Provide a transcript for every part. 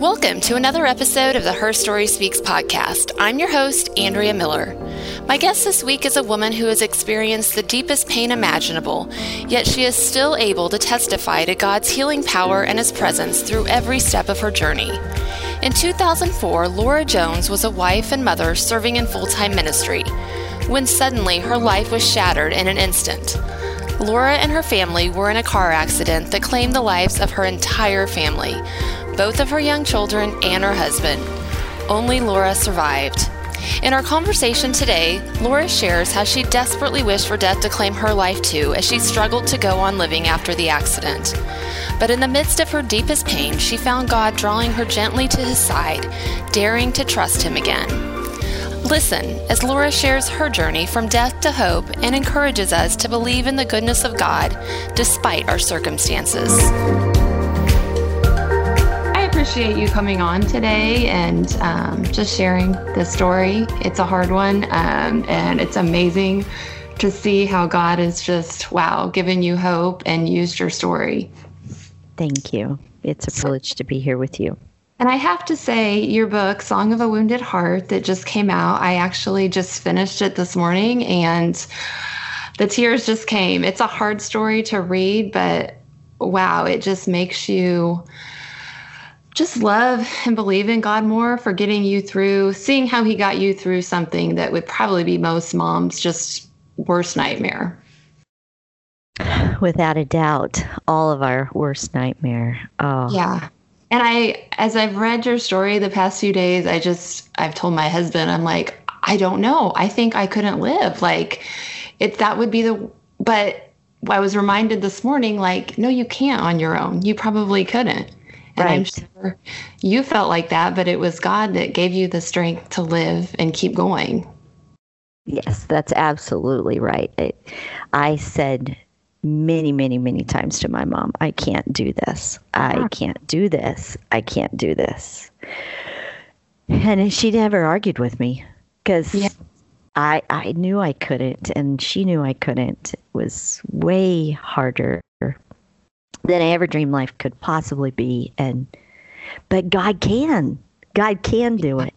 Welcome to another episode of the Her Story Speaks podcast. I'm your host, Andrea Miller. My guest this week is a woman who has experienced the deepest pain imaginable, yet she is still able to testify to God's healing power and His presence through every step of her journey. In 2004, Laura Jones was a wife and mother serving in full time ministry, when suddenly her life was shattered in an instant. Laura and her family were in a car accident that claimed the lives of her entire family, both of her young children and her husband. Only Laura survived. In our conversation today, Laura shares how she desperately wished for death to claim her life too as she struggled to go on living after the accident. But in the midst of her deepest pain, she found God drawing her gently to his side, daring to trust him again. Listen as Laura shares her journey from death to hope and encourages us to believe in the goodness of God despite our circumstances appreciate you coming on today and um, just sharing this story. It's a hard one, um, and it's amazing to see how God has just, wow, given you hope and used your story. Thank you. It's a privilege to be here with you. And I have to say, your book, Song of a Wounded Heart, that just came out, I actually just finished it this morning and the tears just came. It's a hard story to read, but wow, it just makes you just love and believe in God more for getting you through, seeing how He got you through something that would probably be most moms' just worst nightmare. Without a doubt, all of our worst nightmare. Oh. Yeah. And I, as I've read your story the past few days, I just, I've told my husband, I'm like, I don't know. I think I couldn't live. Like, it, that would be the, but I was reminded this morning, like, no, you can't on your own. You probably couldn't. And right. I'm sure you felt like that, but it was God that gave you the strength to live and keep going. Yes, that's absolutely right. It, I said many, many, many times to my mom, I can't do this. I can't do this. I can't do this. And she never argued with me because yeah. I, I knew I couldn't and she knew I couldn't. It was way harder than I ever dreamed life could possibly be. And but God can. God can do it.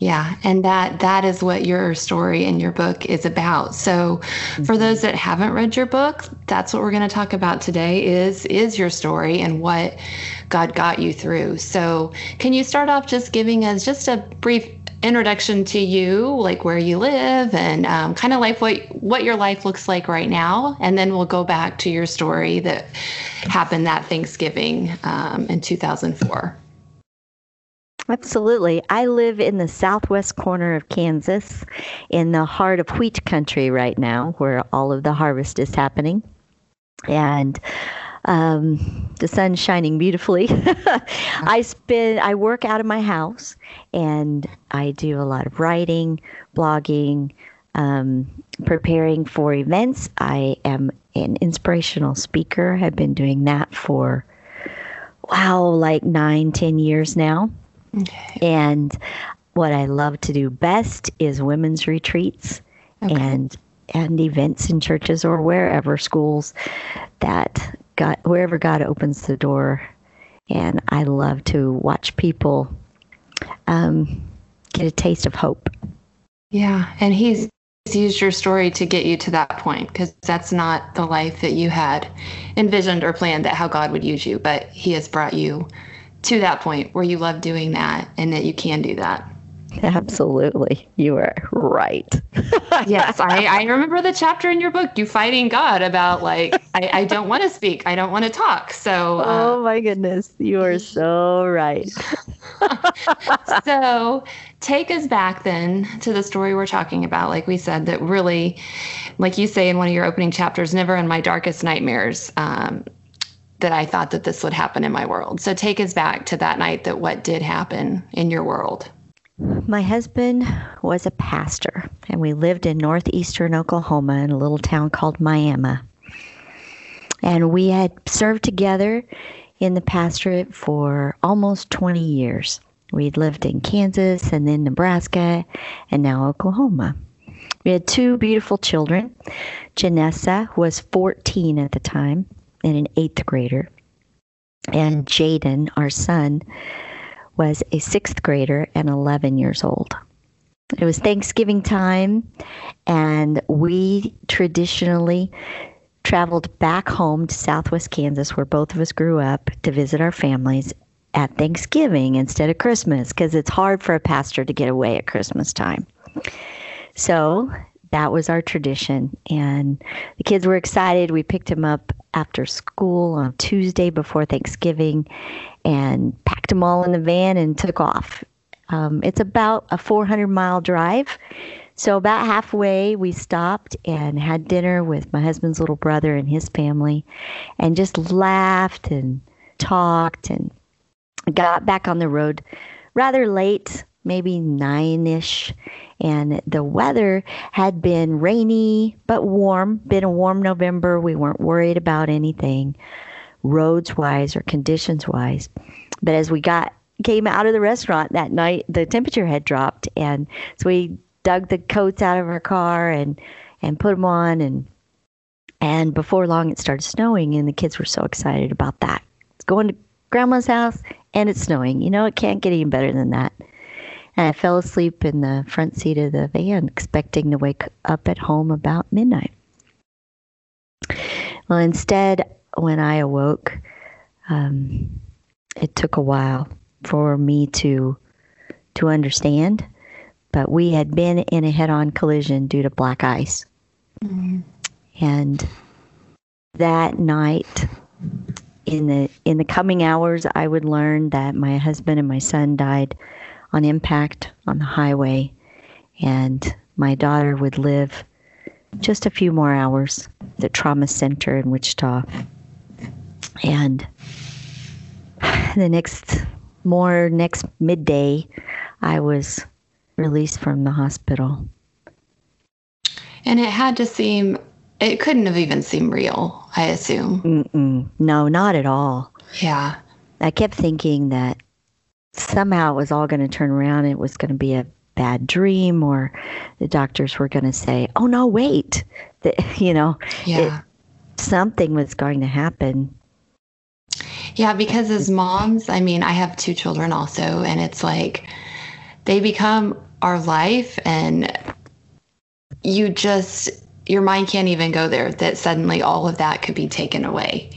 Yeah, and that that is what your story and your book is about. So, mm-hmm. for those that haven't read your book, that's what we're going to talk about today is is your story and what God got you through. So, can you start off just giving us just a brief introduction to you, like where you live and um, kind of like what what your life looks like right now, and then we'll go back to your story that happened that Thanksgiving um, in 2004. Absolutely. I live in the southwest corner of Kansas, in the heart of wheat country right now, where all of the harvest is happening. And um, the sun's shining beautifully. I spend, I work out of my house, and I do a lot of writing, blogging, um, preparing for events. I am an inspirational speaker. I've been doing that for wow, like nine, ten years now. Okay. And what I love to do best is women's retreats okay. and and events in churches or wherever schools that God, wherever God opens the door. And I love to watch people um, get a taste of hope. Yeah, and He's used your story to get you to that point because that's not the life that you had envisioned or planned that how God would use you, but He has brought you to that point where you love doing that and that you can do that. Absolutely. You are right. yes. I, I remember the chapter in your book, you fighting God about like, I, I don't want to speak. I don't want to talk. So, uh, oh my goodness. You are so right. so take us back then to the story we're talking about. Like we said, that really, like you say in one of your opening chapters, never in my darkest nightmares. Um, that I thought that this would happen in my world. So take us back to that night that what did happen in your world. My husband was a pastor, and we lived in northeastern Oklahoma in a little town called Miami. And we had served together in the pastorate for almost 20 years. We'd lived in Kansas and then Nebraska and now Oklahoma. We had two beautiful children. Janessa was 14 at the time and an eighth grader. And Jaden, our son, was a sixth grader and 11 years old. It was Thanksgiving time, and we traditionally traveled back home to southwest Kansas, where both of us grew up, to visit our families at Thanksgiving instead of Christmas because it's hard for a pastor to get away at Christmas time. So that was our tradition. And the kids were excited. We picked them up after school on Tuesday before Thanksgiving and packed them all in the van and took off. Um, it's about a 400 mile drive. So, about halfway, we stopped and had dinner with my husband's little brother and his family and just laughed and talked and got back on the road rather late, maybe nine ish. And the weather had been rainy but warm, been a warm November. We weren't worried about anything roads wise or conditions wise. But as we got came out of the restaurant that night, the temperature had dropped, and so we dug the coats out of our car and and put them on, and and before long it started snowing, and the kids were so excited about that. It's going to grandma's house, and it's snowing. You know, it can't get any better than that. And I fell asleep in the front seat of the van, expecting to wake up at home about midnight. Well, instead, when I awoke, um, it took a while for me to to understand, but we had been in a head-on collision due to black ice, mm-hmm. and that night, in the in the coming hours, I would learn that my husband and my son died on impact on the highway, and my daughter would live just a few more hours at the trauma center in Wichita. And the next more next midday, I was released from the hospital. And it had to seem, it couldn't have even seemed real, I assume. Mm-mm. No, not at all. Yeah. I kept thinking that somehow it was all going to turn around. It was going to be a bad dream, or the doctors were going to say, oh, no, wait. That, you know, yeah. It, something was going to happen yeah, because as moms, I mean, I have two children also, and it's like they become our life, and you just, your mind can't even go there that suddenly all of that could be taken away.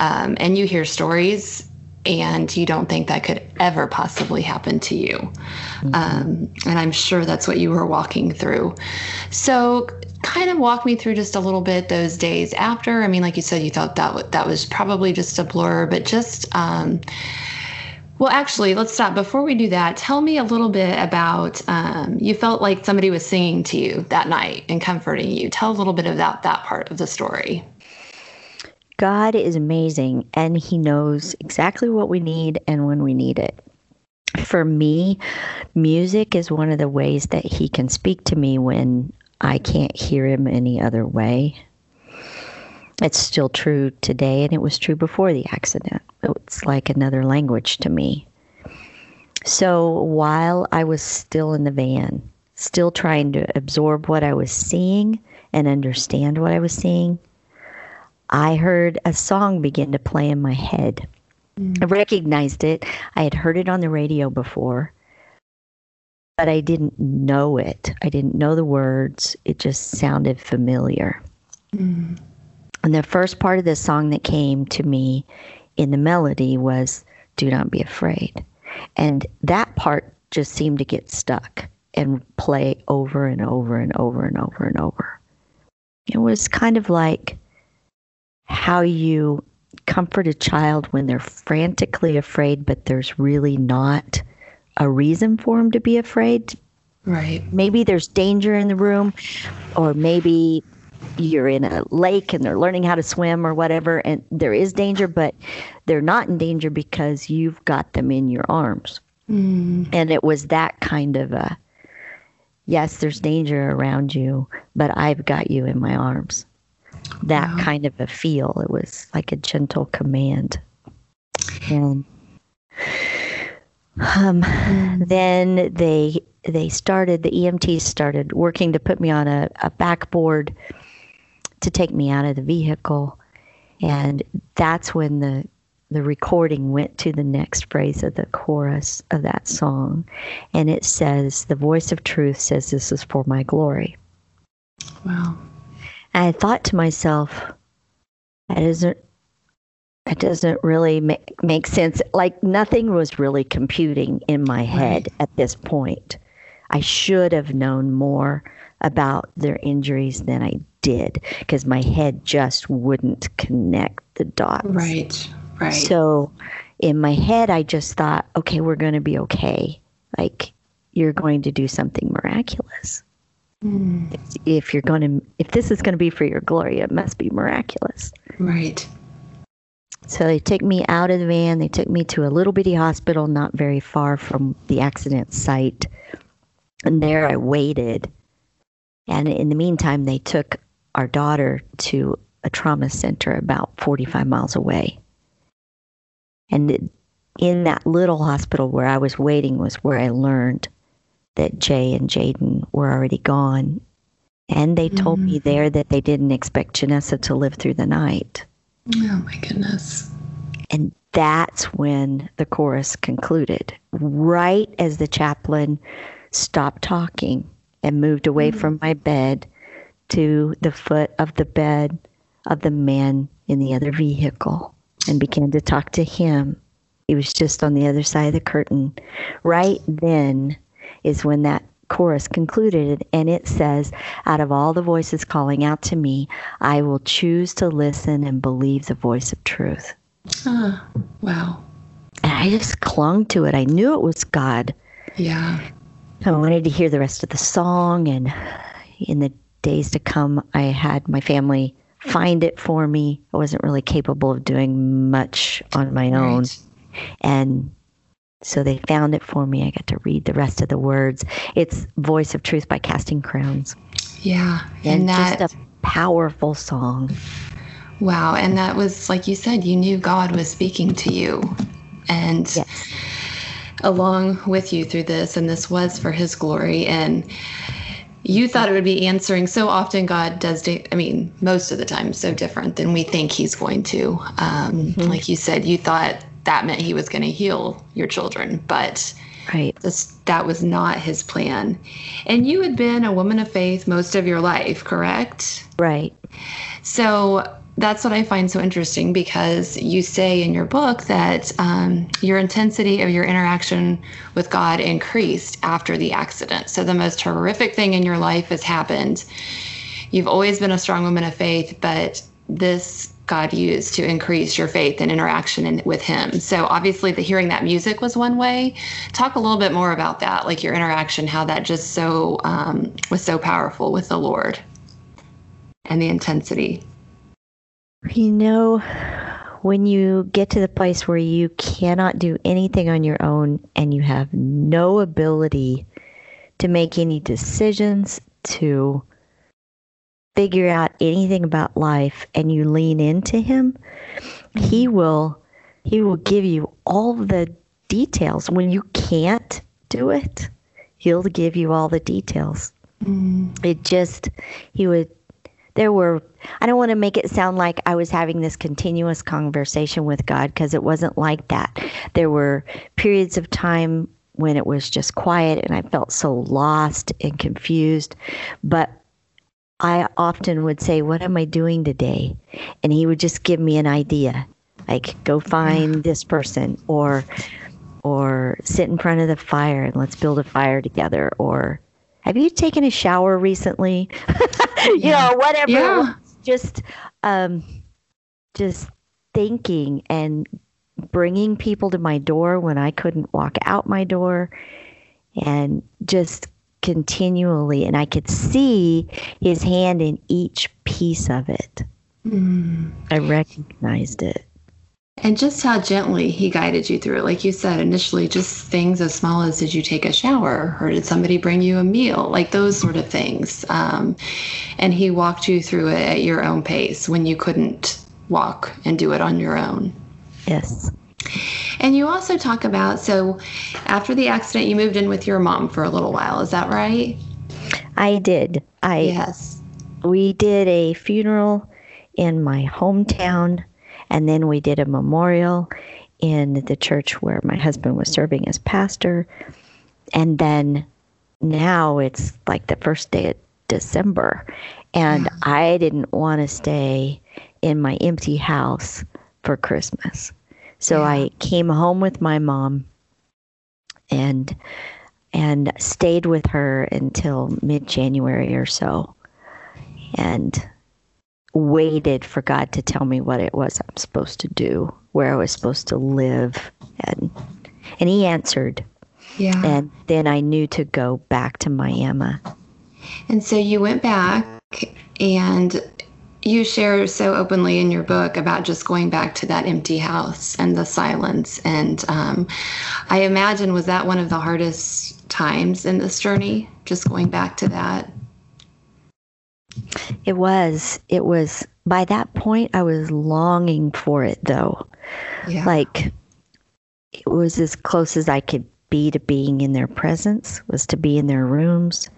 Um, and you hear stories and you don't think that could ever possibly happen to you. Mm-hmm. Um, and I'm sure that's what you were walking through. So, kind of walk me through just a little bit those days after. I mean, like you said, you thought that w- that was probably just a blur, but just. Um, well, actually, let's stop. Before we do that, tell me a little bit about um, you felt like somebody was singing to you that night and comforting you. Tell a little bit about that part of the story. God is amazing and He knows exactly what we need and when we need it. For me, music is one of the ways that He can speak to me when I can't hear Him any other way. It's still true today, and it was true before the accident. It's like another language to me. So while I was still in the van, still trying to absorb what I was seeing and understand what I was seeing, I heard a song begin to play in my head. Mm. I recognized it. I had heard it on the radio before, but I didn't know it. I didn't know the words. It just sounded familiar. Mm. And the first part of the song that came to me in the melody was Do Not Be Afraid. And that part just seemed to get stuck and play over and over and over and over and over. It was kind of like how you comfort a child when they're frantically afraid, but there's really not a reason for them to be afraid. Right. Maybe there's danger in the room, or maybe you're in a lake and they're learning how to swim or whatever, and there is danger, but they're not in danger because you've got them in your arms. Mm. And it was that kind of a yes, there's danger around you, but I've got you in my arms that wow. kind of a feel. It was like a gentle command. And um, then they they started the EMTs started working to put me on a, a backboard to take me out of the vehicle, and that's when the the recording went to the next phrase of the chorus of that song. And it says, The voice of truth says, This is for my glory. Wow. And I thought to myself, that isn't that doesn't really make, make sense. Like nothing was really computing in my head right. at this point. I should have known more about their injuries than I did because my head just wouldn't connect the dots. Right, right. So in my head, I just thought, okay, we're going to be okay. Like you're going to do something miraculous. Mm. If, if you're going to, if this is going to be for your glory, it must be miraculous. Right. So they took me out of the van. They took me to a little bitty hospital not very far from the accident site. And there I waited. And in the meantime, they took our daughter to a trauma center about 45 miles away. And in that little hospital where I was waiting was where I learned that Jay and Jaden were already gone. And they told mm-hmm. me there that they didn't expect Janessa to live through the night. Oh my goodness. And that's when the chorus concluded. Right as the chaplain stopped talking and moved away mm-hmm. from my bed to the foot of the bed of the man in the other vehicle and began to talk to him. He was just on the other side of the curtain. Right then is when that chorus concluded, and it says, Out of all the voices calling out to me, I will choose to listen and believe the voice of truth. Ah, wow. And I just clung to it. I knew it was God. Yeah. I wanted to hear the rest of the song, and in the days to come, I had my family find it for me. I wasn't really capable of doing much on my own. Right. And so they found it for me. I got to read the rest of the words. It's Voice of Truth by Casting Crowns. Yeah. And, and that, just a powerful song. Wow. And that was, like you said, you knew God was speaking to you. And yes. along with you through this, and this was for his glory. And you thought it would be answering so often god does i mean most of the time so different than we think he's going to um, mm-hmm. like you said you thought that meant he was going to heal your children. But right. this, that was not his plan. And you had been a woman of faith most of your life, correct? Right. So that's what I find so interesting because you say in your book that um, your intensity of your interaction with God increased after the accident. So the most horrific thing in your life has happened. You've always been a strong woman of faith, but this God used to increase your faith and interaction in, with Him. So obviously, the hearing that music was one way. Talk a little bit more about that, like your interaction, how that just so um, was so powerful with the Lord, and the intensity. You know, when you get to the place where you cannot do anything on your own and you have no ability to make any decisions, to figure out anything about life and you lean into him, he will he will give you all the details. When you can't do it, he'll give you all the details. Mm. It just he would there were I don't want to make it sound like I was having this continuous conversation with God because it wasn't like that. There were periods of time when it was just quiet and I felt so lost and confused, but I often would say, What am I doing today? And he would just give me an idea, like, Go find this person, or, or sit in front of the fire and let's build a fire together, or have you taken a shower recently? you yeah. know, whatever. Yeah. Just, um, just thinking and bringing people to my door when I couldn't walk out my door and just continually, and I could see his hand in each piece of it. Mm. I recognized it. And just how gently he guided you through it. Like you said, initially, just things as small as did you take a shower or did somebody bring you a meal? Like those sort of things. Um, and he walked you through it at your own pace when you couldn't walk and do it on your own. Yes. And you also talk about so after the accident, you moved in with your mom for a little while. Is that right? I did. I yes. We did a funeral in my hometown, And then we did a memorial in the church where my husband was serving as pastor. And then now it's like the first day of December. And yeah. I didn't want to stay in my empty house for Christmas. So yeah. I came home with my mom and and stayed with her until mid January or so. And waited for God to tell me what it was I'm supposed to do, where I was supposed to live, and and He answered. Yeah. And then I knew to go back to Miami. And so you went back, and you share so openly in your book about just going back to that empty house and the silence. And um, I imagine was that one of the hardest times in this journey, just going back to that. It was. It was. By that point, I was longing for it, though. Yeah. Like, it was as close as I could be to being in their presence, was to be in their rooms.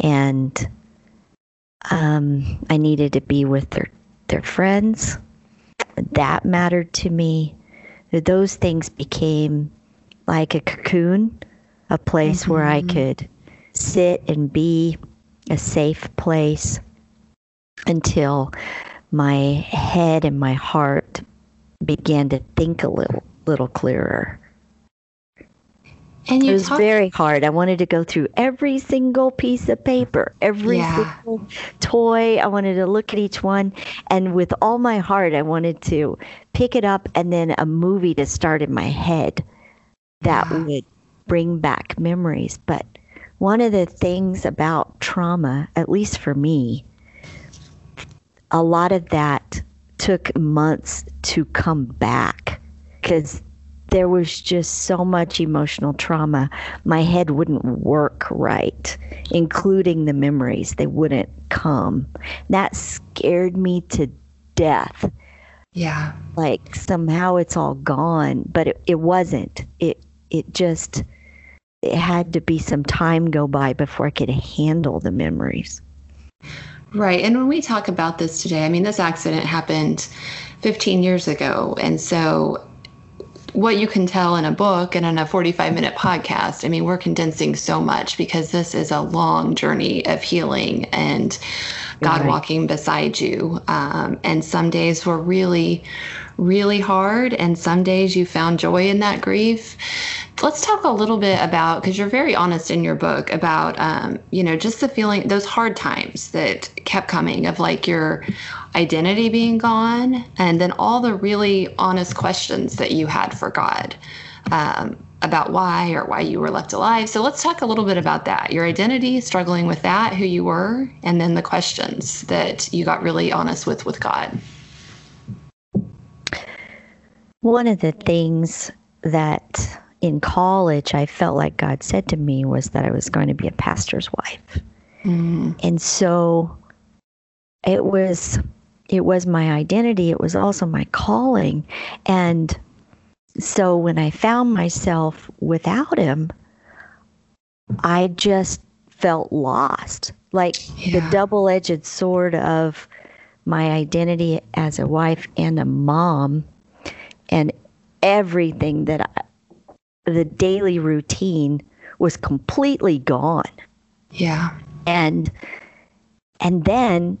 And um, I needed to be with their, their friends. That mattered to me. Those things became like a cocoon, a place mm-hmm. where I mm-hmm. could sit and be a safe place until my head and my heart began to think a little little clearer. And it was talk- very hard. I wanted to go through every single piece of paper, every yeah. single toy. I wanted to look at each one. And with all my heart, I wanted to pick it up and then a movie to start in my head that yeah. would bring back memories. But one of the things about trauma, at least for me, a lot of that took months to come back because there was just so much emotional trauma. My head wouldn't work right, including the memories. They wouldn't come. That scared me to death. Yeah. Like somehow it's all gone, but it, it wasn't. It it just it had to be some time go by before I could handle the memories. Right. And when we talk about this today, I mean, this accident happened 15 years ago. And so, what you can tell in a book and in a 45 minute podcast, I mean, we're condensing so much because this is a long journey of healing and God right. walking beside you. Um, and some days we're really, really hard. And some days you found joy in that grief. Let's talk a little bit about because you're very honest in your book about um, you know just the feeling those hard times that kept coming of like your identity being gone and then all the really honest questions that you had for God um, about why or why you were left alive. So let's talk a little bit about that. Your identity, struggling with that, who you were, and then the questions that you got really honest with with God. One of the things that in college I felt like God said to me was that I was going to be a pastor's wife. Mm. And so it was it was my identity, it was also my calling. And so when I found myself without him, I just felt lost. Like yeah. the double edged sword of my identity as a wife and a mom and everything that I, the daily routine was completely gone. Yeah. And and then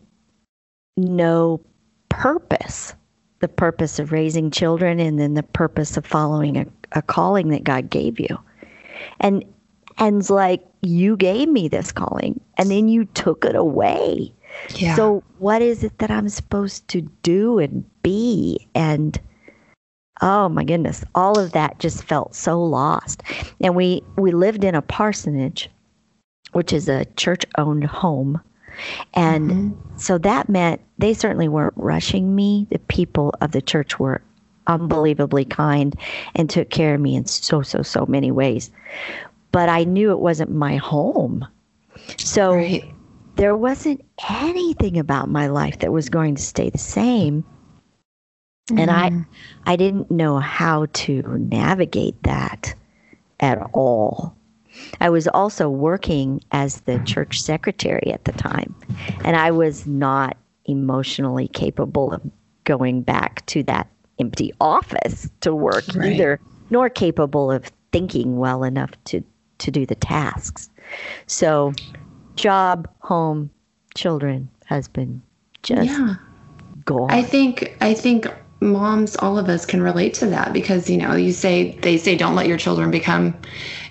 no purpose. The purpose of raising children and then the purpose of following a, a calling that God gave you. And and like you gave me this calling and then you took it away. Yeah. So what is it that I'm supposed to do and be and Oh my goodness, all of that just felt so lost. And we we lived in a parsonage, which is a church-owned home. And mm-hmm. so that meant they certainly weren't rushing me. The people of the church were unbelievably kind and took care of me in so so so many ways. But I knew it wasn't my home. So right. there wasn't anything about my life that was going to stay the same Mm-hmm. And I mm-hmm. I didn't know how to navigate that at all. I was also working as the church secretary at the time, and I was not emotionally capable of going back to that empty office to work right. either, nor capable of thinking well enough to, to do the tasks. So, job, home, children, husband, just yeah. go. I think I think moms, all of us can relate to that because, you know, you say, they say, don't let your children become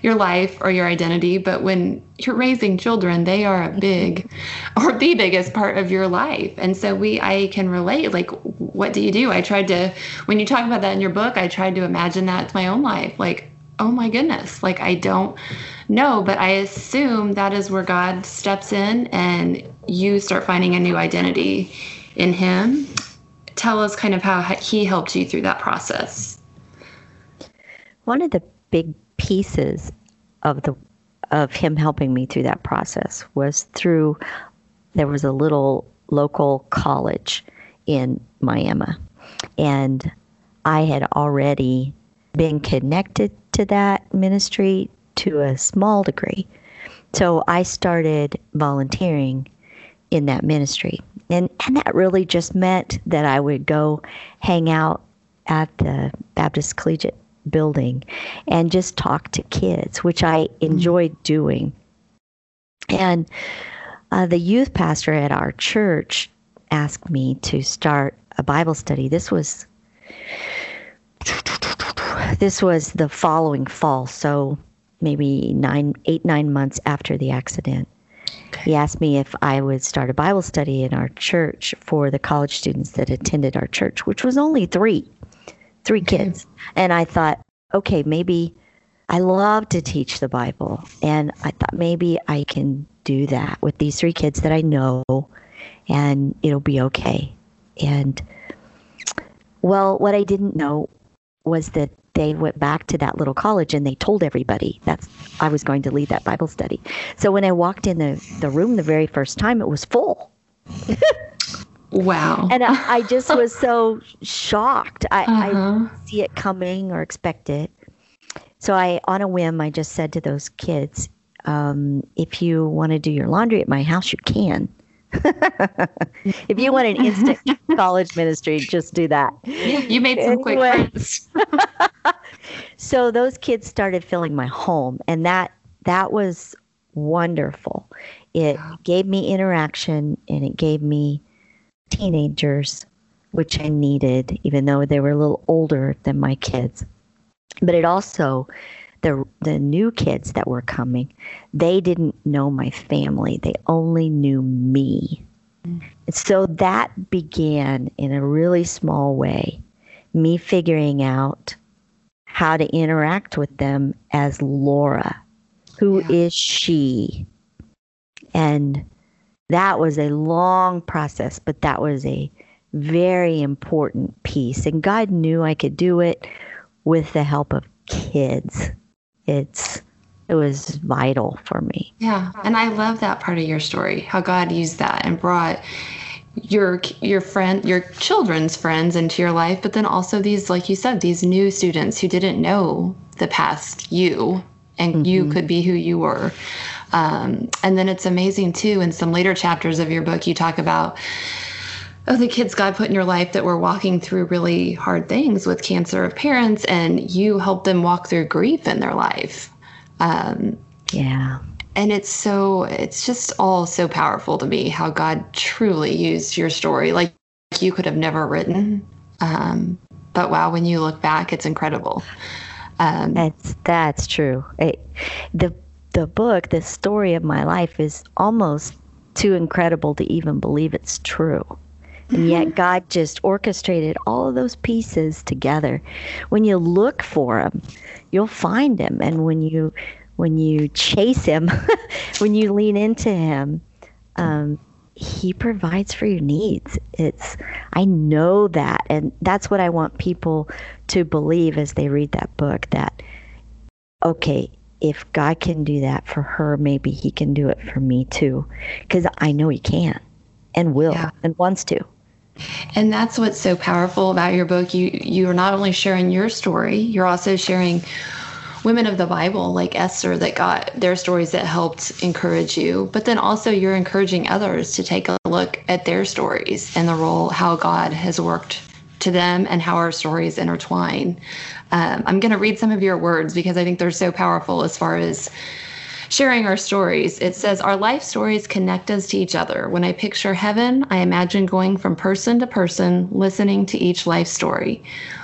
your life or your identity. But when you're raising children, they are a big or the biggest part of your life. And so we, I can relate. Like, what do you do? I tried to, when you talk about that in your book, I tried to imagine that to my own life. Like, oh my goodness, like I don't know, but I assume that is where God steps in and you start finding a new identity in Him tell us kind of how he helped you through that process. One of the big pieces of the of him helping me through that process was through there was a little local college in Miami and I had already been connected to that ministry to a small degree. So I started volunteering in that ministry and and that really just meant that I would go hang out at the Baptist Collegiate building and just talk to kids, which I enjoyed doing. And uh, the youth pastor at our church asked me to start a Bible study. This was this was the following fall, so maybe nine, eight, nine months after the accident. He asked me if I would start a Bible study in our church for the college students that attended our church, which was only three, three kids. And I thought, okay, maybe I love to teach the Bible. And I thought maybe I can do that with these three kids that I know and it'll be okay. And well, what I didn't know was that they went back to that little college and they told everybody that I was going to lead that Bible study. So when I walked in the, the room the very first time, it was full. wow. And I, I, just was so shocked. I, uh-huh. I didn't see it coming or expect it. So I, on a whim, I just said to those kids, um, if you want to do your laundry at my house, you can. if you want an instant college ministry, just do that. You made some anyway. quick friends. so those kids started filling my home, and that that was wonderful. It gave me interaction, and it gave me teenagers, which I needed, even though they were a little older than my kids. But it also the the new kids that were coming, they didn't know my family. They only knew me. Mm. So that began in a really small way, me figuring out how to interact with them as Laura. Who yeah. is she? And that was a long process, but that was a very important piece. And God knew I could do it with the help of kids it's it was vital for me. Yeah, and I love that part of your story, how God used that and brought your your friend your children's friends into your life but then also these like you said these new students who didn't know the past you and mm-hmm. you could be who you were um, and then it's amazing too in some later chapters of your book you talk about of the kids God put in your life that were walking through really hard things with cancer of parents, and you helped them walk through grief in their life. Um, yeah. And it's so, it's just all so powerful to me how God truly used your story like you could have never written. Um, but wow, when you look back, it's incredible. Um, that's that's true. It, the the book, the story of my life, is almost too incredible to even believe it's true. And yet God just orchestrated all of those pieces together. When you look for him, you'll find him. And when you when you chase him, when you lean into him, um, he provides for your needs. It's I know that and that's what I want people to believe as they read that book that okay, if God can do that for her, maybe he can do it for me too. Cuz I know he can and will yeah. and wants to. And that's what's so powerful about your book. You you are not only sharing your story, you're also sharing women of the Bible like Esther that got their stories that helped encourage you, but then also you're encouraging others to take a look at their stories and the role how God has worked to them and how our stories intertwine. Um, I'm going to read some of your words because I think they're so powerful as far as sharing our stories. It says, Our life stories connect us to each other. When I picture heaven, I imagine going from person to person, listening to each life story.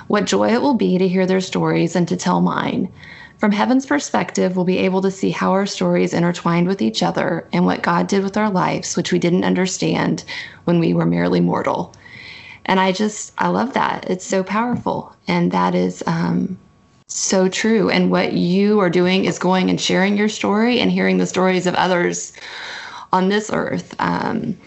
What joy it will be to hear their stories and to tell mine. From heaven's perspective, we'll be able to see how our stories intertwined with each other and what God did with our lives, which we didn't understand when we were merely mortal. And I just, I love that. It's so powerful. And that is um, so true. And what you are doing is going and sharing your story and hearing the stories of others on this earth. Um,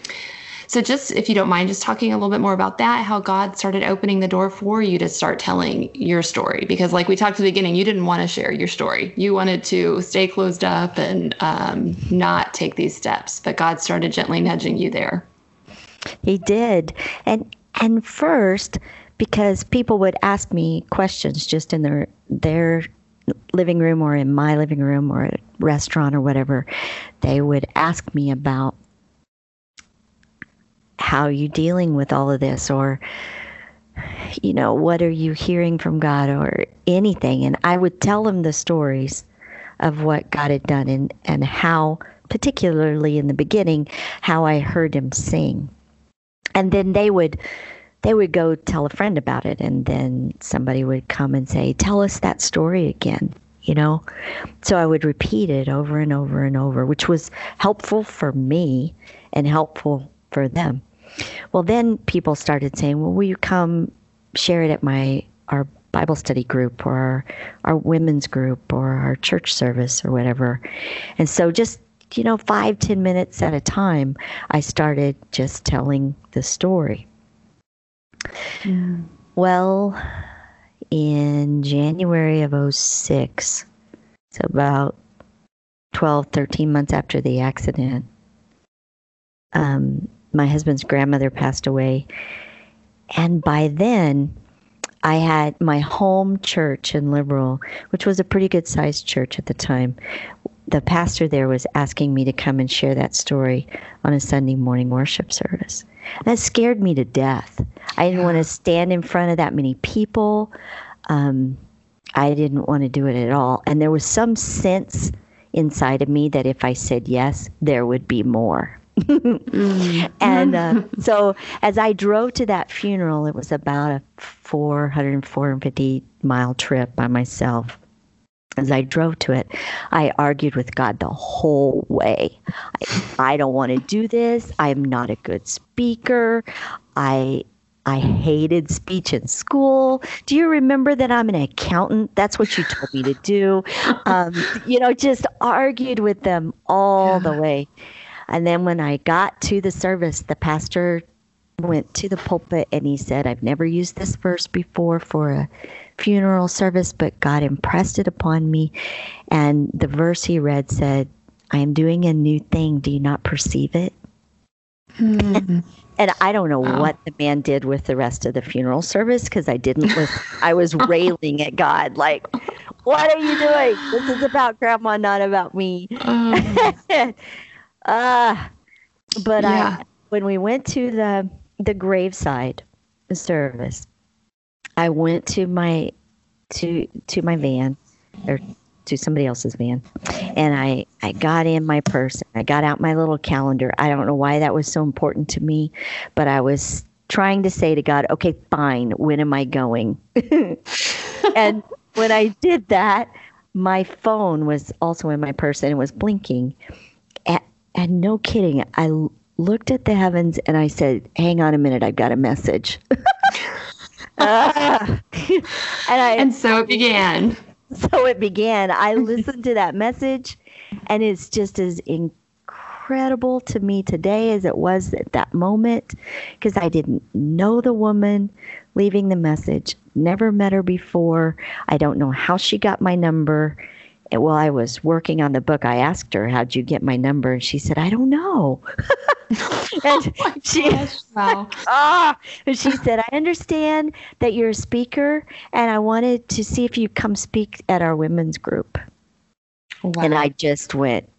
so, just if you don't mind, just talking a little bit more about that, how God started opening the door for you to start telling your story. Because, like we talked at the beginning, you didn't want to share your story. You wanted to stay closed up and um, not take these steps. But God started gently nudging you there. He did. And, and first, because people would ask me questions just in their, their living room or in my living room or a restaurant or whatever, they would ask me about how are you dealing with all of this or you know what are you hearing from god or anything? And i would tell them the stories of what god had done and and how particularly in the beginning how i heard him sing. And then they would they would go tell a friend about it and then somebody would come and say tell us that story again you know so i would repeat it over and over and over which was helpful for me and helpful for them well, then people started saying, well, will you come share it at my our Bible study group or our, our women's group or our church service or whatever. And so just, you know, five, ten minutes at a time, I started just telling the story. Well, in January of 06, so about 12, 13 months after the accident, um, my husband's grandmother passed away. And by then, I had my home church in Liberal, which was a pretty good sized church at the time. The pastor there was asking me to come and share that story on a Sunday morning worship service. That scared me to death. I didn't yeah. want to stand in front of that many people. Um, I didn't want to do it at all. And there was some sense inside of me that if I said yes, there would be more. Mm. and uh, so as I drove to that funeral, it was about a 400, 450 mile trip by myself. As I drove to it, I argued with God the whole way. I, I don't want to do this. I'm not a good speaker. I I hated speech in school. Do you remember that I'm an accountant? That's what you told me to do. Um, you know, just argued with them all the way. And then when I got to the service, the pastor went to the pulpit and he said, I've never used this verse before for a funeral service, but God impressed it upon me. And the verse he read said, I am doing a new thing. Do you not perceive it? Mm-hmm. and I don't know wow. what the man did with the rest of the funeral service because I didn't listen. I was railing at God, like, what are you doing? This is about grandma, not about me. Um. Uh, but yeah. I when we went to the the graveside service, I went to my to to my van or to somebody else's van and I I got in my purse. I got out my little calendar. I don't know why that was so important to me, but I was trying to say to God, "Okay, fine. When am I going?" and when I did that, my phone was also in my purse and it was blinking. And no kidding, I looked at the heavens and I said, "Hang on a minute, I've got a message." ah. and I and so it began. So it began. I listened to that message, and it's just as incredible to me today as it was at that moment because I didn't know the woman leaving the message, never met her before. I don't know how she got my number while I was working on the book, I asked her, How'd you get my number? And she said, I don't know. and oh she, wow. ah, and she said, I understand that you're a speaker, and I wanted to see if you come speak at our women's group. Wow. And I just went,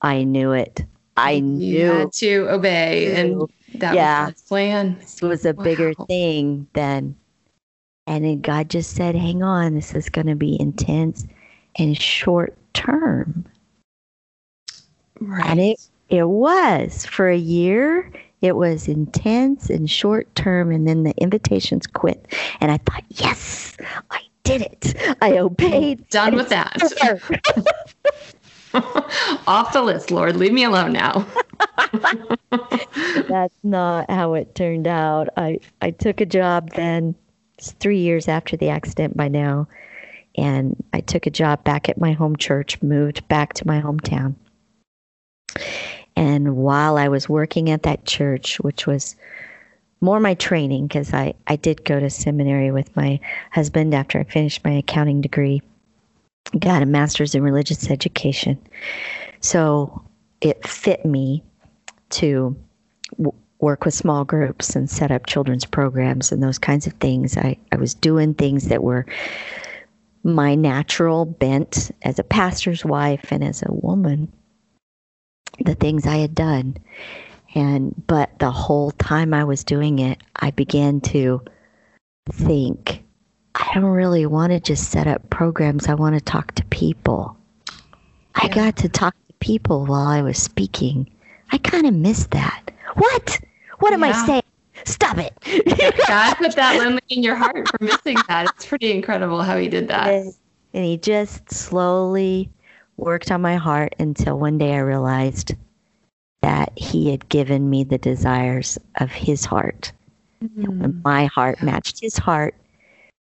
I knew it. I knew to obey and That Yeah. was plan. This was a bigger thing than, and then God just said, hang on, this is going to be intense and short term. Right. And it, it was for a year. It was intense and short term, and then the invitations quit. And I thought, yes, I did it. I obeyed. Done with that. Off the list, Lord. Leave me alone now. That's not how it turned out. I, I took a job then, it's three years after the accident by now, and I took a job back at my home church, moved back to my hometown. And while I was working at that church, which was more my training, because I, I did go to seminary with my husband after I finished my accounting degree, got a master's in religious education. So it fit me to w- work with small groups and set up children's programs and those kinds of things. I, I was doing things that were my natural bent as a pastor's wife and as a woman, the things I had done. And, but the whole time I was doing it, I began to think, I don't really want to just set up programs. I want to talk to people. I got to talk to people while I was speaking. I kind of missed that. What? What am I saying? Stop it. God put that lonely in your heart for missing that. It's pretty incredible how he did that. And he just slowly worked on my heart until one day I realized that he had given me the desires of his heart. When mm. my heart matched his heart,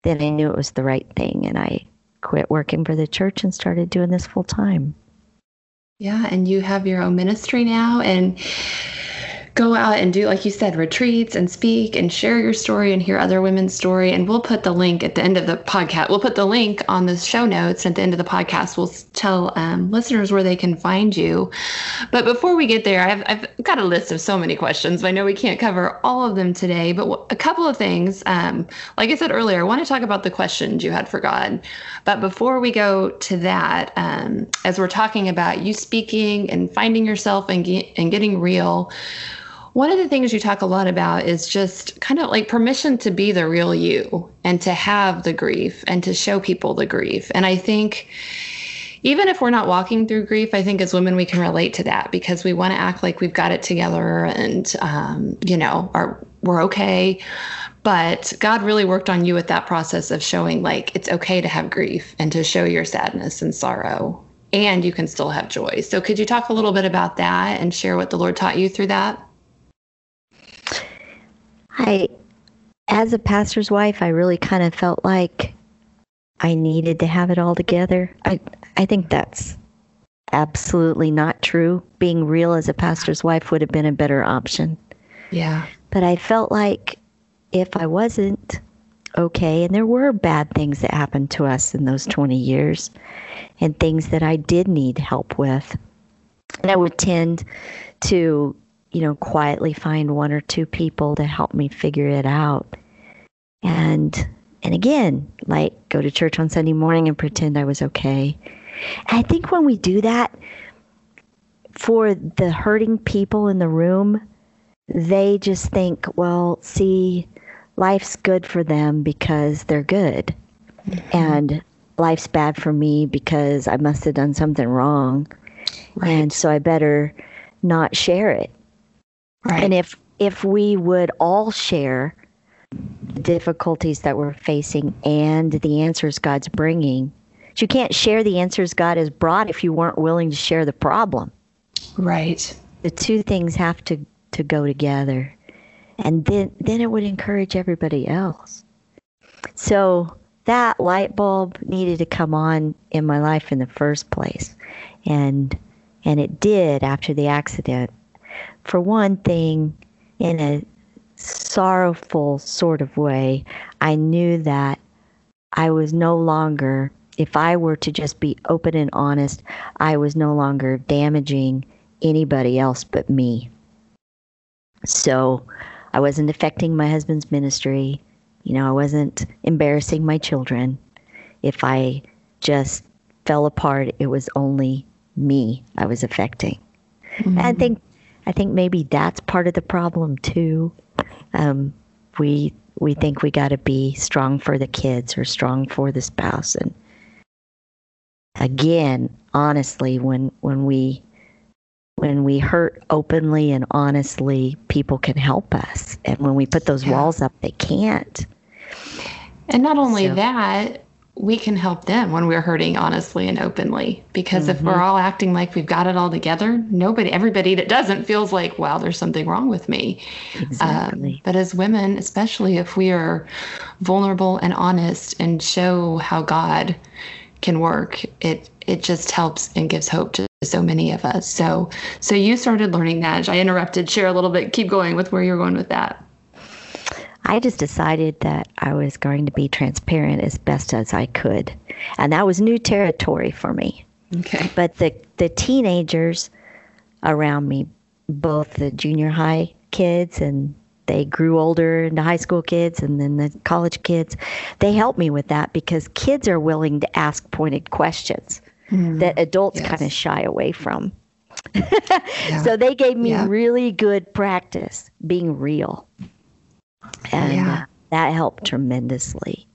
then I knew it was the right thing. And I quit working for the church and started doing this full time. Yeah, and you have your own ministry now and go out and do like you said retreats and speak and share your story and hear other women's story. And we'll put the link at the end of the podcast. We'll put the link on the show notes at the end of the podcast. We'll tell um, listeners where they can find you. But before we get there I've, I've got a list of so many questions. I know we can't cover all of them today but w- a couple of things um, like i said earlier i want to talk about the questions you had for god but before we go to that um, as we're talking about you speaking and finding yourself and, ge- and getting real one of the things you talk a lot about is just kind of like permission to be the real you and to have the grief and to show people the grief. And I think even if we're not walking through grief, I think as women we can relate to that because we want to act like we've got it together and um, you know, are we're okay. But God really worked on you with that process of showing like it's okay to have grief and to show your sadness and sorrow. And you can still have joy. So, could you talk a little bit about that and share what the Lord taught you through that? I, as a pastor's wife, I really kind of felt like I needed to have it all together. I, I think that's absolutely not true. Being real as a pastor's wife would have been a better option. Yeah. But I felt like if I wasn't okay, and there were bad things that happened to us in those 20 years, and things that I did need help with, and I would tend to, you know, quietly find one or two people to help me figure it out. And and again, like go to church on Sunday morning and pretend I was okay. And I think when we do that, for the hurting people in the room, they just think, well, see, life's good for them because they're good. Mm-hmm. And life's bad for me because I must have done something wrong. And so I better not share it. Right. And if if we would all share the difficulties that we're facing and the answers God's bringing, you can't share the answers God has brought if you weren't willing to share the problem. right. The two things have to to go together, and then then it would encourage everybody else. So that light bulb needed to come on in my life in the first place, and and it did after the accident. For one thing, in a sorrowful sort of way, I knew that I was no longer, if I were to just be open and honest, I was no longer damaging anybody else but me. So I wasn't affecting my husband's ministry. You know, I wasn't embarrassing my children. If I just fell apart, it was only me I was affecting. I mm-hmm. think I think maybe that's part of the problem too. Um, we we think we got to be strong for the kids or strong for the spouse, and again, honestly, when when we when we hurt openly and honestly, people can help us, and when we put those walls up, they can't. And not only so. that, we can help them when we're hurting honestly and openly. Because mm-hmm. if we're mm-hmm. all acting like we've got it all together, nobody, everybody that doesn't feels like, wow, there's something wrong with me. Exactly. Um, but as women, especially if we are vulnerable and honest and show how God can work, it it just helps and gives hope to so many of us. So so you started learning that. I interrupted. Share a little bit. Keep going with where you're going with that. I just decided that I was going to be transparent as best as I could. And that was new territory for me. Okay. But the, the teenagers around me, both the junior high kids and they grew older into high school kids and then the college kids, they helped me with that because kids are willing to ask pointed questions mm, that adults yes. kind of shy away from. yeah. So they gave me yeah. really good practice being real and yeah. uh, that helped tremendously.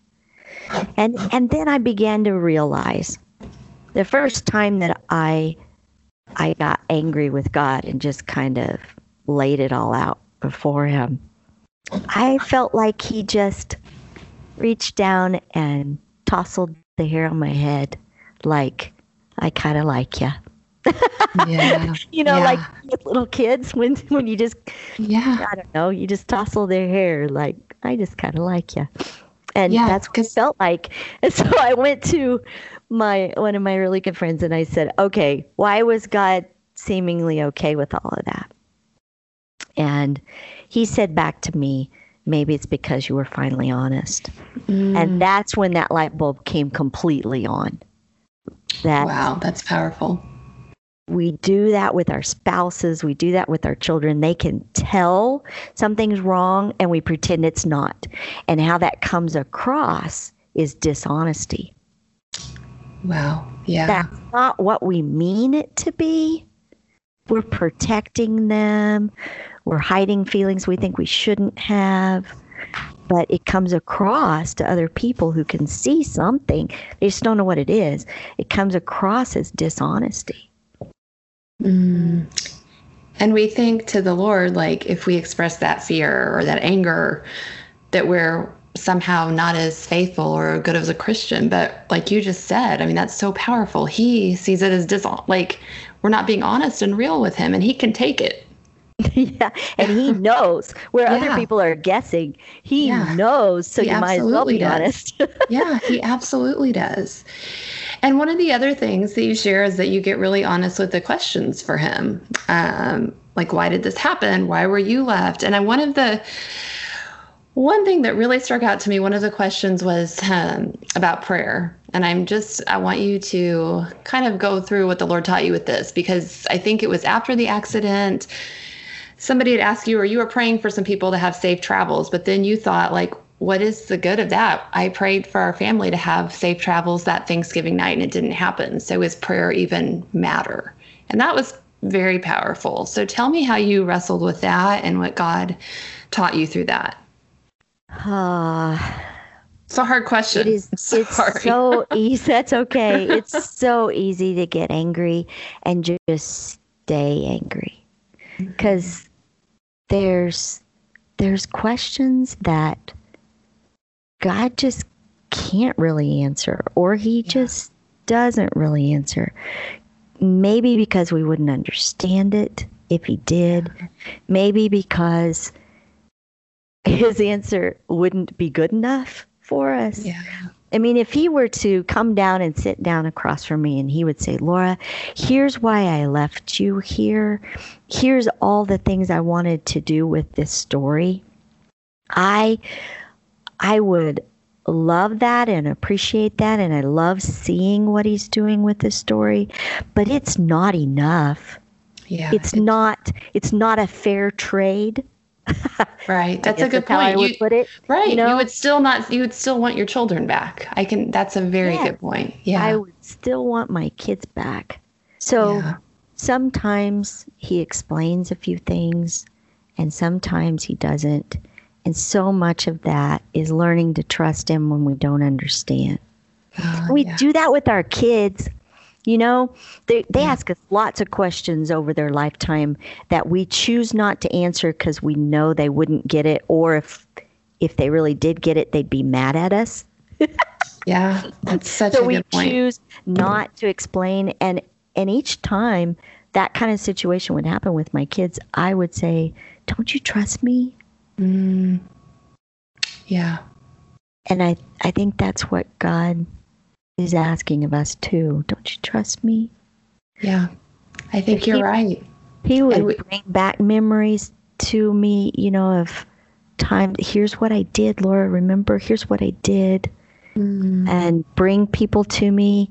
And and then I began to realize the first time that I I got angry with God and just kind of laid it all out before him. I felt like he just reached down and tousled the hair on my head like I kind of like you. Yeah. you know, yeah. like with little kids when when you just yeah, I don't know, you just tousle their hair like I just kind of like you. And yeah, that's what it felt like. And so I went to my one of my really good friends and I said, "Okay, why was God seemingly okay with all of that?" And he said back to me, maybe it's because you were finally honest. Mm. And that's when that light bulb came completely on. That Wow, that's powerful we do that with our spouses, we do that with our children. They can tell something's wrong and we pretend it's not. And how that comes across is dishonesty. Wow. Yeah. That's not what we mean it to be. We're protecting them. We're hiding feelings we think we shouldn't have. But it comes across to other people who can see something. They just don't know what it is. It comes across as dishonesty. Mm. And we think to the Lord, like if we express that fear or that anger, that we're somehow not as faithful or good as a Christian. But like you just said, I mean, that's so powerful. He sees it as dis like we're not being honest and real with him, and he can take it. yeah, and he knows where yeah. other people are guessing. He yeah. knows, so he you might as well be does. honest. yeah, he absolutely does. And one of the other things that you share is that you get really honest with the questions for him. Um, like, why did this happen? Why were you left? And I, one of the one thing that really struck out to me, one of the questions was um, about prayer. And I'm just, I want you to kind of go through what the Lord taught you with this because I think it was after the accident. Somebody had asked you, or you were praying for some people to have safe travels, but then you thought, like, what is the good of that? I prayed for our family to have safe travels that Thanksgiving night and it didn't happen. So is prayer even matter? And that was very powerful. So tell me how you wrestled with that and what God taught you through that. Uh, it's a hard question. It is. It's so easy. That's okay. It's so easy to get angry and just stay angry because there's there's questions that God just can't really answer, or He yeah. just doesn't really answer. Maybe because we wouldn't understand it if He did. Maybe because His answer wouldn't be good enough for us. Yeah. I mean, if he were to come down and sit down across from me and he would say, Lora, here's why I left you here. Here's all the things I wanted to do with this story. I I would love that and appreciate that and I love seeing what he's doing with the story, but it's not enough. Yeah. It's, it's not it's not a fair trade. right. That's a good point. you, put it. Right. You, know? you, would still not you would still want your children back. I can that's a very good point. Yeah. I would still want my kids back. So yeah. sometimes he explains a few things and sometimes he doesn't. And so much of that is learning to trust him when we don't understand. Oh, we yeah. do that with our kids. You know, they, they ask us lots of questions over their lifetime that we choose not to answer because we know they wouldn't get it, or if if they really did get it, they'd be mad at us. Yeah, that's such so a good point. So we choose not to explain, and and each time that kind of situation would happen with my kids, I would say, "Don't you trust me?" Mm. Yeah. And I I think that's what God is asking of us too. Don't you trust me? Yeah. I think If you're he- right. He would we- bring back memories to me, you know, of time. Here's what I did, Lora. Remember, here's what I did. Mm. And bring people to me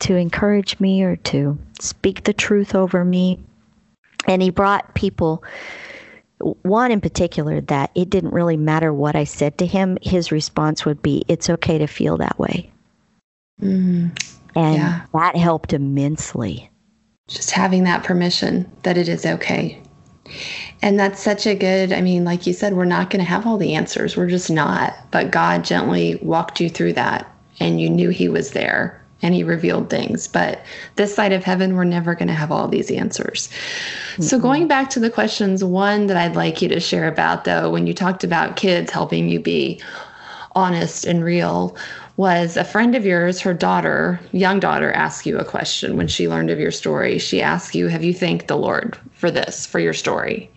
to encourage me or to speak the truth over me. And he brought people, one in particular, that it didn't really matter what I said to him. His response would be, It's okay to feel that way. Mm. And Yeah. that helped immensely. Just having that permission that it is okay. And that's such a good, I mean, like you said, we're not going to have all the answers. We're just not. But God gently walked you through that and you knew He was there and He revealed things. But this side of heaven, we're never going to have all these answers. So, mm-hmm. going back to the questions, one that I'd like you to share about, though, when you talked about kids helping you be honest and real, was a friend of yours, her daughter, young daughter, asked you a question when she learned of your story. She asked you, Have you thanked the Lord for this, for your story?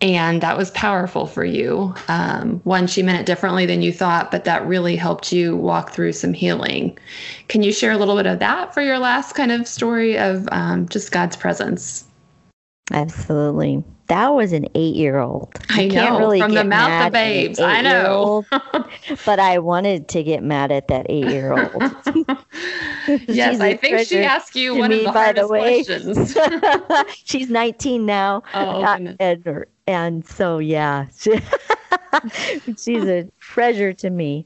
And that was powerful for you. Um, one, she meant it differently than you thought, but that really helped you walk through some healing. Can you share a little bit of that for your last kind of story of um, just God's presence? Absolutely. That was an eight year old. I know, can't really from the mouth of babes. I know. but I wanted to get mad at that eight year old. yes, I think she asked you one of the hardest questions. She's 19 now. Oh, Uh, and so, yeah, she- she's a treasure to me.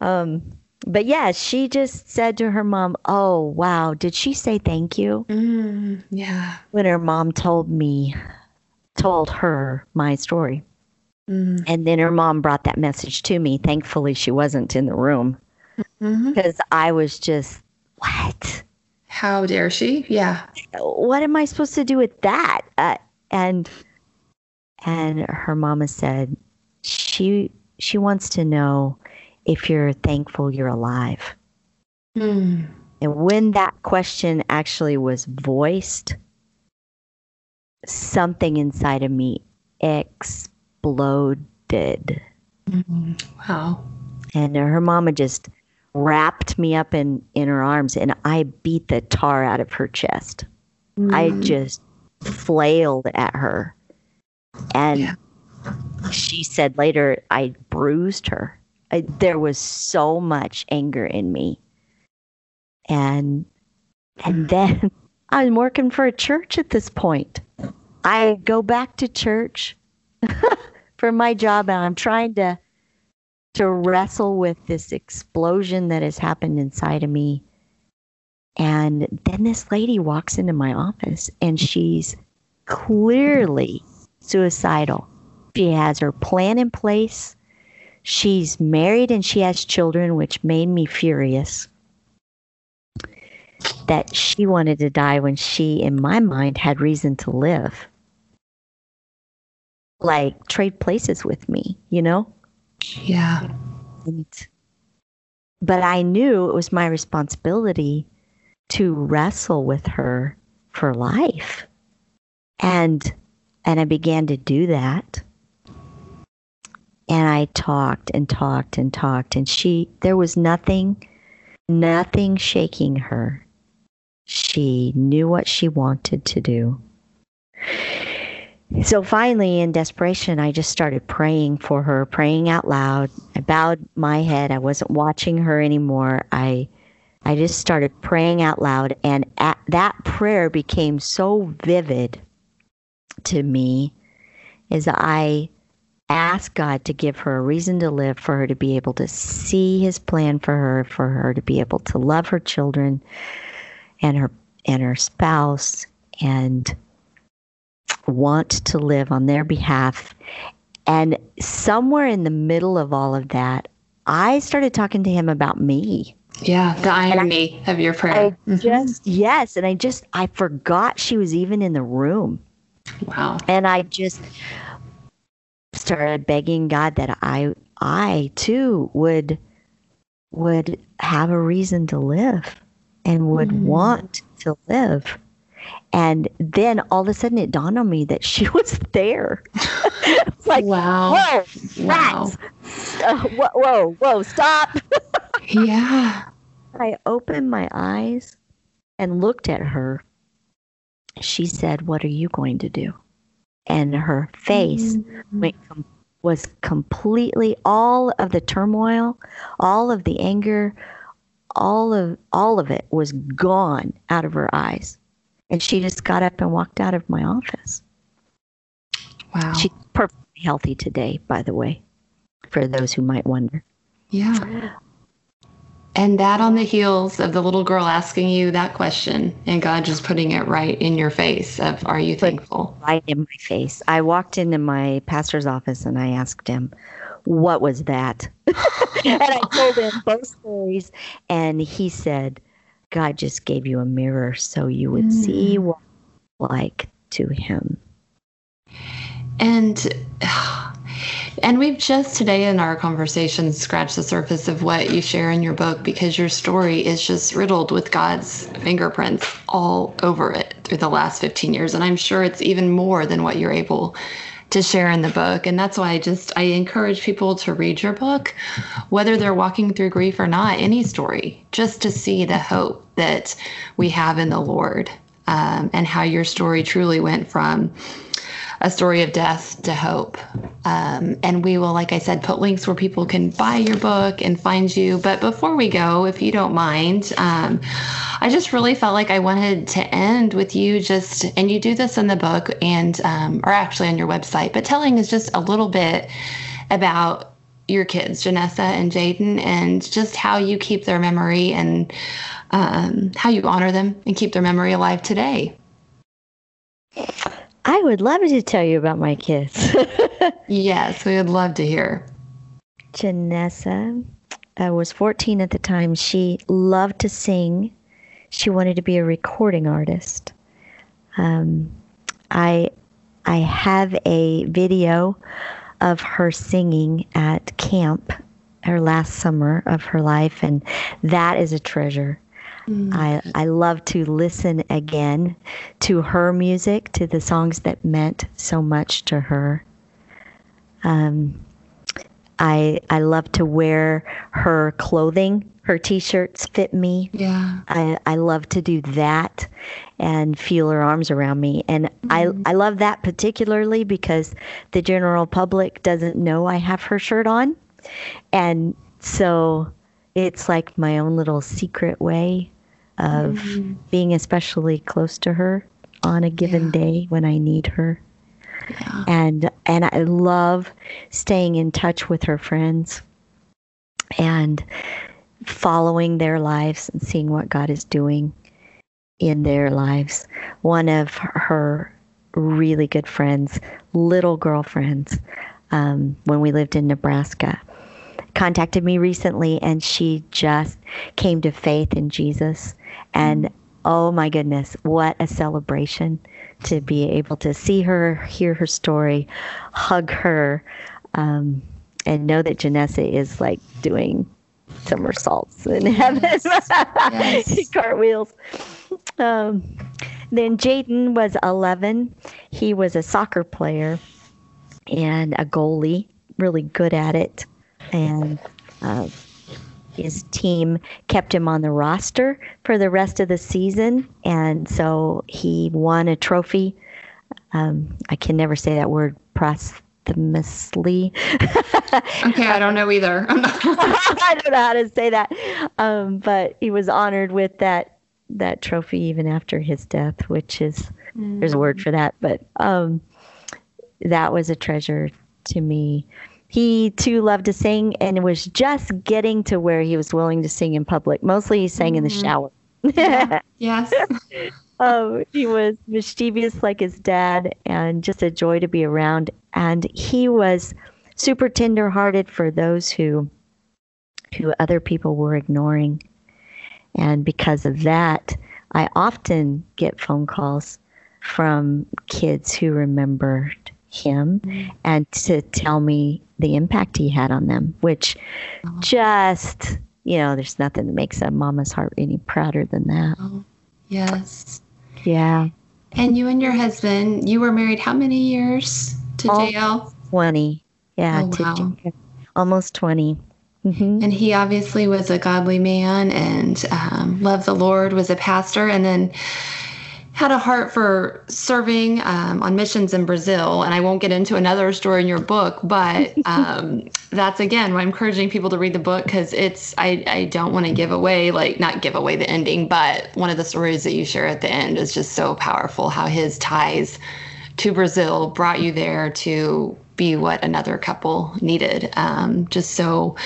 Um, but yeah, she just said to her mom, Oh, wow, did she say thank you? Mm, yeah. When her mom told me, told her my story. Mm, And then her mom brought that message to me. Thankfully, she wasn't in the room because I was just, what? How dare she? Yeah. What am I supposed to do with that? Uh, and and her mama said she she wants to know if you're thankful you're alive. Mm, And when that question actually was voiced, something inside of me exploded. mm, wow. and her mama just wrapped me up in in her arms and i beat the tar out of her chest i Mm, just flailed at her and Yeah. she said later i bruised her. I, there was so much anger in me. And and hmm. then i'm working for a church at this point. I go back to church for my job and i'm trying to to wrestle with this explosion that has happened inside of me. And then this lady walks into my office and she's clearly suicidal. She has her plan in place. She's married and she has children which made me furious that she wanted to die when she in my mind had reason to live. Like trade places with me you know? Yeah. and, but I knew it was my responsibility to wrestle with her for life. And and I began to do that. And I talked and talked and talked and she there was nothing nothing shaking her. She knew what she wanted to do. So finally, in desperation, I just started praying for her, praying out loud. I bowed my head. I wasn't watching her anymore. I, I just started praying out loud, and at, that prayer became so vivid to me, is I asked God to give her a reason to live, for her to be able to see His plan for her, for her to be able to love her children, and her and her spouse, and want to live on their behalf. And somewhere in the middle of all of that, I started talking to him about me. Yeah, the irony I, of your prayer. I mm-hmm. just yes, and I just I forgot she was even in the room. Wow. And I just started begging God that I I too would would have a reason to live and would mm. want to live. And then all of a sudden it dawned on me that she was there. it's like, wow. Whoa, wow. Uh, whoa, whoa, whoa, stop. yeah. I opened my eyes and looked at her. She said, What are you going to do? And her face mm-hmm. went com- was completely all of the turmoil, all of the anger, all of all of it was gone out of her eyes. And she just got up and walked out of my office. Wow. She's perfectly healthy today, by the way, for those who might wonder. Yeah. And that on the heels of the little girl asking you that question and God just putting it right in your face of are you thankful? Right in my face. I walked into my pastor's office and I asked him, What was that? and I told him both stories and he said, God just gave you a mirror so you would mm. see what like to him. And and we've just today in our conversation scratched the surface of what you share in your book because your story is just riddled with God's fingerprints all over it through the last 15 years. And I'm sure it's even more than what you're able to share in the book. And that's why I just I encourage people to read your book, whether they're walking through grief or not, any story, just to see the hope that we have in the Lord. Um, and how your story truly went from a story of death to hope. Um, and we will, like I said, put links where people can buy your book and find you. But before we go, if you don't mind, um, I just really felt like I wanted to end with you just, and you do this in the book and, um, or actually on your website, but telling us just a little bit about your kids, Janessa and Jaden, and just how you keep their memory and um, how you honor them and keep their memory alive today. I would love to tell you about my kids. yes, we would love to hear. Janessa uh, was 14 at the time. She loved to sing. She wanted to be a recording artist. Um, I I have a video of her singing at camp her last summer of her life, and that is a treasure. Mm. I, I love to listen again to her music, to the songs that meant so much to her. Um, I I love to wear her clothing. Her t-shirts fit me. Yeah. I, I love to do that and feel her arms around me. And mm I I love that particularly because the general public doesn't know I have her shirt on. And so it's like my own little secret way of mm-hmm. being especially close to her on a given yeah. day when I need her. Yeah. And and I love staying in touch with her friends and following their lives and seeing what God is doing in their lives. One of her really good friends, little girlfriends, um, when we lived in Nebraska, contacted me recently and she just came to faith in Jesus and oh my goodness, what a celebration to be able to see her, hear her story, hug her, um, and know that Janessa is like doing somersaults in heaven, yes. cartwheels. Um, then Jaden was 11. He was a soccer player and a goalie, really good at it. And uh, his team kept him on the roster for the rest of the season, and so he won a trophy. Um, I can never say that word, posthumously. okay, I don't know either. I don't know how to say that, um, but he was honored with that that trophy even after his death, which is mm. there's a word for that, but um, that was a treasure to me he too loved to sing and was just getting to where he was willing to sing in public. Mostly he sang mm-hmm. in the mm-hmm. shower. yeah. Yes. oh, he was mischievous like his dad and just a joy to be around. And he was super tenderhearted for those who who other people were ignoring. And because of that, I often get phone calls from kids who remembered him and to tell me the impact he had on them, which oh. just, you know, there's nothing that makes a mama's heart any prouder than that. Oh, yes. Yeah. And you and your husband, you were married how many years to JL? 20. Yeah. Oh, wow. Almost 20. Mm-hmm. And he obviously was a godly man and um, loved the Lord, was a pastor, and then had a heart for serving um, on missions in Brazil. And I won't get into another story in your book, but um, that's again why I'm encouraging people to read the book because it's, I, I don't want to give away, like, not give away the ending, but one of the stories that you share at the end is just so powerful how his ties to Brazil brought you there to be what another couple needed. Um, just so,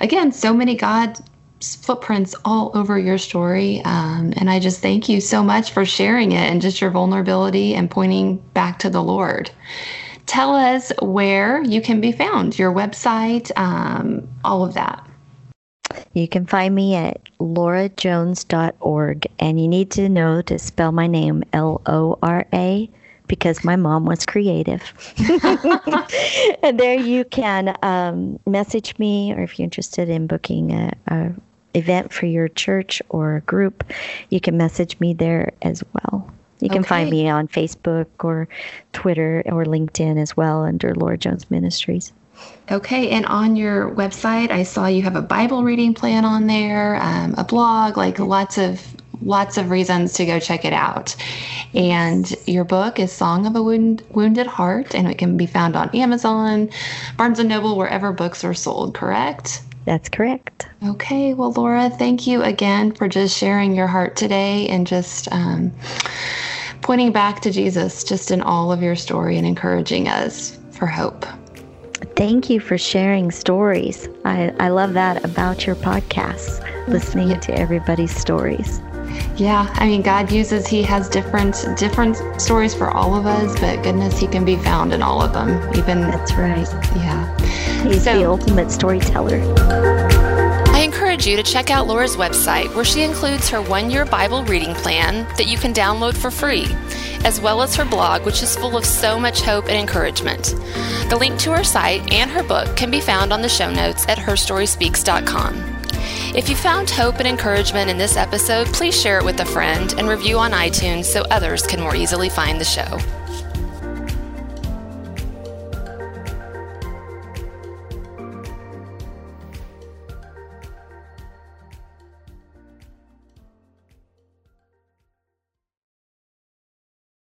again, so many God footprints all over your story. Um, and I just thank you so much for sharing it and just your vulnerability and pointing back to the Lord. Tell us where you can be found, your website, um, all of that. You can find me at lorajones.org. And you need to know to spell my name L O R A because my mom was creative. and there you can um, message me, or if you're interested in booking a, a event for your church or a group, you can message me there as well. You can okay. find me on Facebook or Twitter or LinkedIn as well under Lora Jones Ministries. Okay, and on your website, I saw you have a Bible reading plan on there, um, a blog, like lots of lots of reasons to go check it out. And your book is Song of a Wound, Wounded Heart, and it can be found on Amazon, Barnes and Noble, wherever books are sold. Correct? That's correct. Okay. Well, Lora, thank you again for just sharing your heart today and just um, pointing back to Jesus just in all of your story and encouraging us for hope. Thank you for sharing stories. I, I love that about your podcasts, listening yeah. to everybody's stories. Yeah, I mean, God uses, He has different different stories for all of us, but goodness, He can be found in all of them. Even that's right. Yeah, He's so, the ultimate storyteller. I encourage you to check out Lora's website, where she includes her one-year Bible reading plan that you can download for free, as well as her blog, which is full of so much hope and encouragement. The link to her site and her book can be found on the show notes at herstoryspeaks.com. If you found hope and encouragement in this episode, please share it with a friend and review on iTunes so others can more easily find the show.